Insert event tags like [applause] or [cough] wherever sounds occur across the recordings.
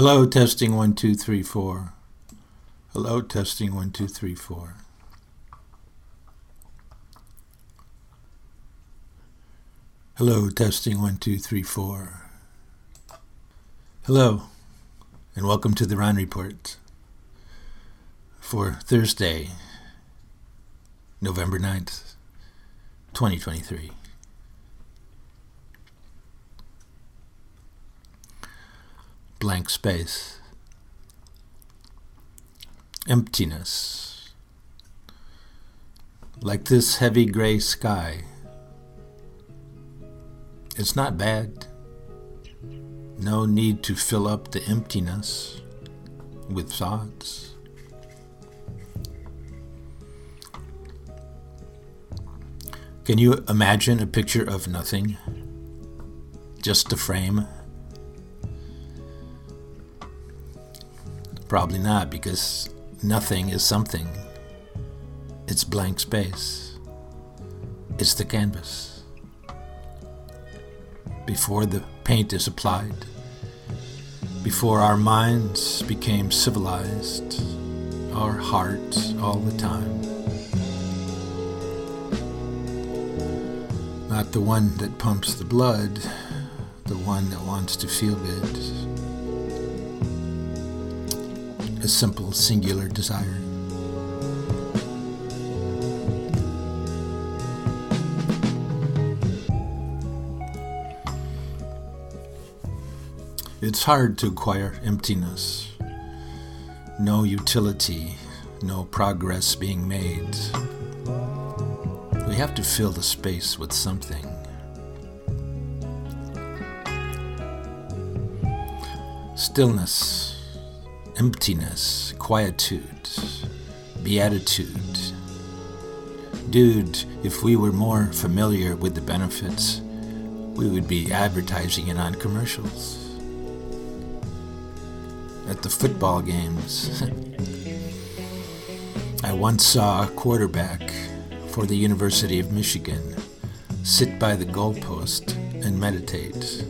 Hello, testing one, two, three, four. Hello, testing one, two, three, four. Hello, testing one, two, three, four. Hello, and welcome to the Rohn Report for Thursday, November 9th, 2023. Blank space. Emptiness. Like this heavy gray sky. It's not bad. No need to fill up the emptiness with thoughts. Can you imagine a picture of nothing? Just a frame? Probably not, because nothing is something. It's blank space. It's the canvas. Before the paint is applied, before our minds became civilized, our hearts all the time. Not the one that pumps the blood, the one that wants to feel good. A simple, singular desire. It's hard to acquire emptiness. No utility, no progress being made. We have to fill the space with something. Stillness, emptiness, quietude, beatitude. Dude, if we were more familiar with the benefits, we would be advertising it on commercials. At the football games. [laughs] I once saw a quarterback for the University of Michigan sit by the goalpost and meditate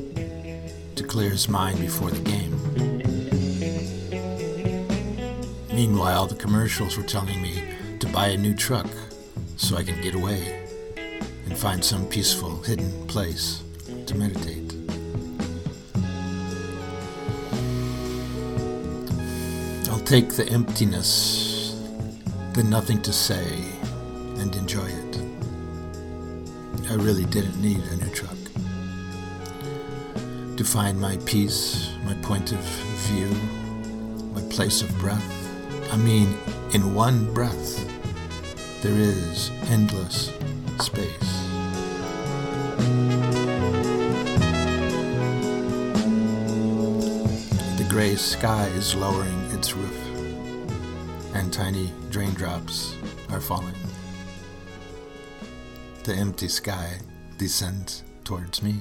to clear his mind before the game. Meanwhile, the commercials were telling me to buy a new truck so I can get away and find some peaceful, hidden place to meditate. I'll take the emptiness, the nothing to say, and enjoy it. I really didn't need a new truck. To find my peace, my point of view, my place of breath. I mean, in one breath, there is endless space. The gray sky is lowering its roof, and tiny raindrops are falling. The empty sky descends towards me.